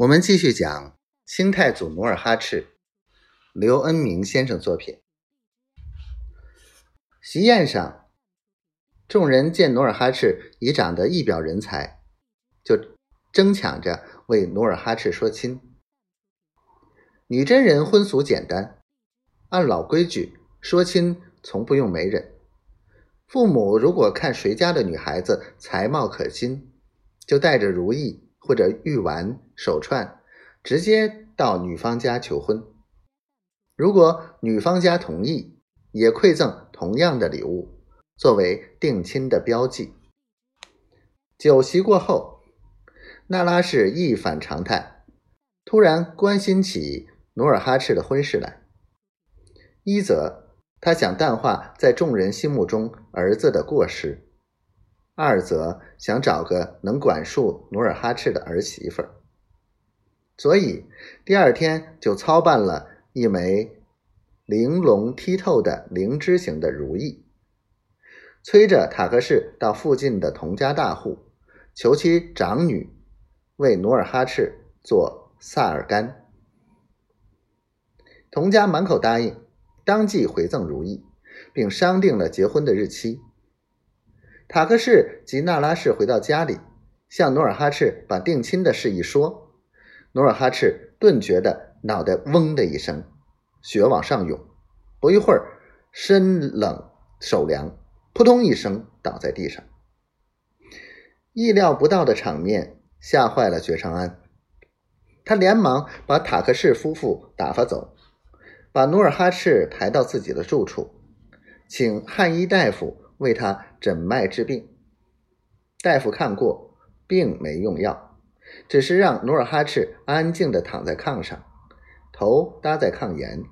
我们继续讲清太祖努尔哈赤，刘恩明先生作品。席宴上，众人见努尔哈赤已长得一表人才，就争抢着为努尔哈赤说亲。女真人婚俗简单，按老规矩说亲从不用媒人。父母如果看谁家的女孩子才貌可亲，就带着如意。或者玉丸、手串，直接到女方家求婚。如果女方家同意，也馈赠同样的礼物，作为定亲的标记。酒席过后，那拉氏一反常态，突然关心起努尔哈赤的婚事来。一则他想淡化在众人心目中儿子的过失。二则想找个能管束努尔哈赤的儿媳妇儿，所以第二天就操办了一枚玲珑剔透的灵芝形的如意，催着塔克氏到附近的佟家大户求其长女为努尔哈赤做萨尔干。佟家满口答应，当即回赠如意，并商定了结婚的日期。塔克氏及那拉氏回到家里，向努尔哈赤把定亲的事一说，努尔哈赤顿觉得脑袋嗡的一声，血往上涌，不一会儿身冷手凉，扑通一声倒在地上。意料不到的场面吓坏了觉昌安，他连忙把塔克氏夫妇打发走，把努尔哈赤抬到自己的住处，请汉医大夫。为他诊脉治病，大夫看过，并没用药，只是让努尔哈赤安静地躺在炕上，头搭在炕沿，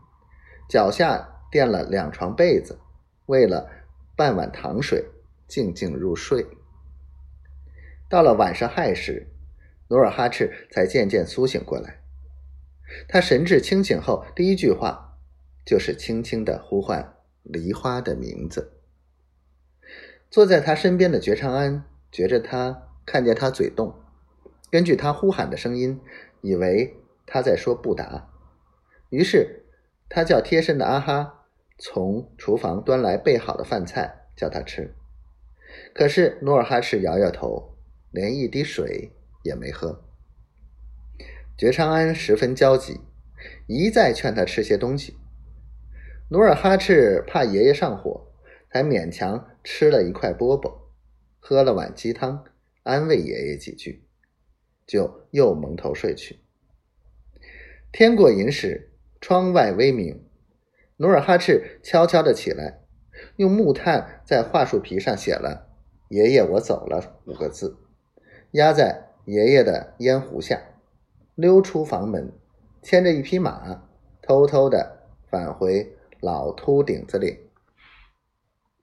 脚下垫了两床被子，喂了半碗糖水，静静入睡。到了晚上亥时，努尔哈赤才渐渐苏醒过来。他神志清醒后，第一句话就是轻轻地呼唤梨花的名字。坐在他身边的觉昌安觉着他看见他嘴动，根据他呼喊的声音，以为他在说不答，于是他叫贴身的阿哈从厨房端来备好的饭菜叫他吃。可是努尔哈赤摇摇头，连一滴水也没喝。觉昌安十分焦急，一再劝他吃些东西。努尔哈赤怕爷爷上火。才勉强吃了一块饽饽，喝了碗鸡汤，安慰爷爷几句，就又蒙头睡去。天过寅时，窗外微明，努尔哈赤悄悄的起来，用木炭在桦树皮上写了“爷爷我走了”五个字，压在爷爷的烟壶下，溜出房门，牵着一匹马，偷偷的返回老秃顶子里。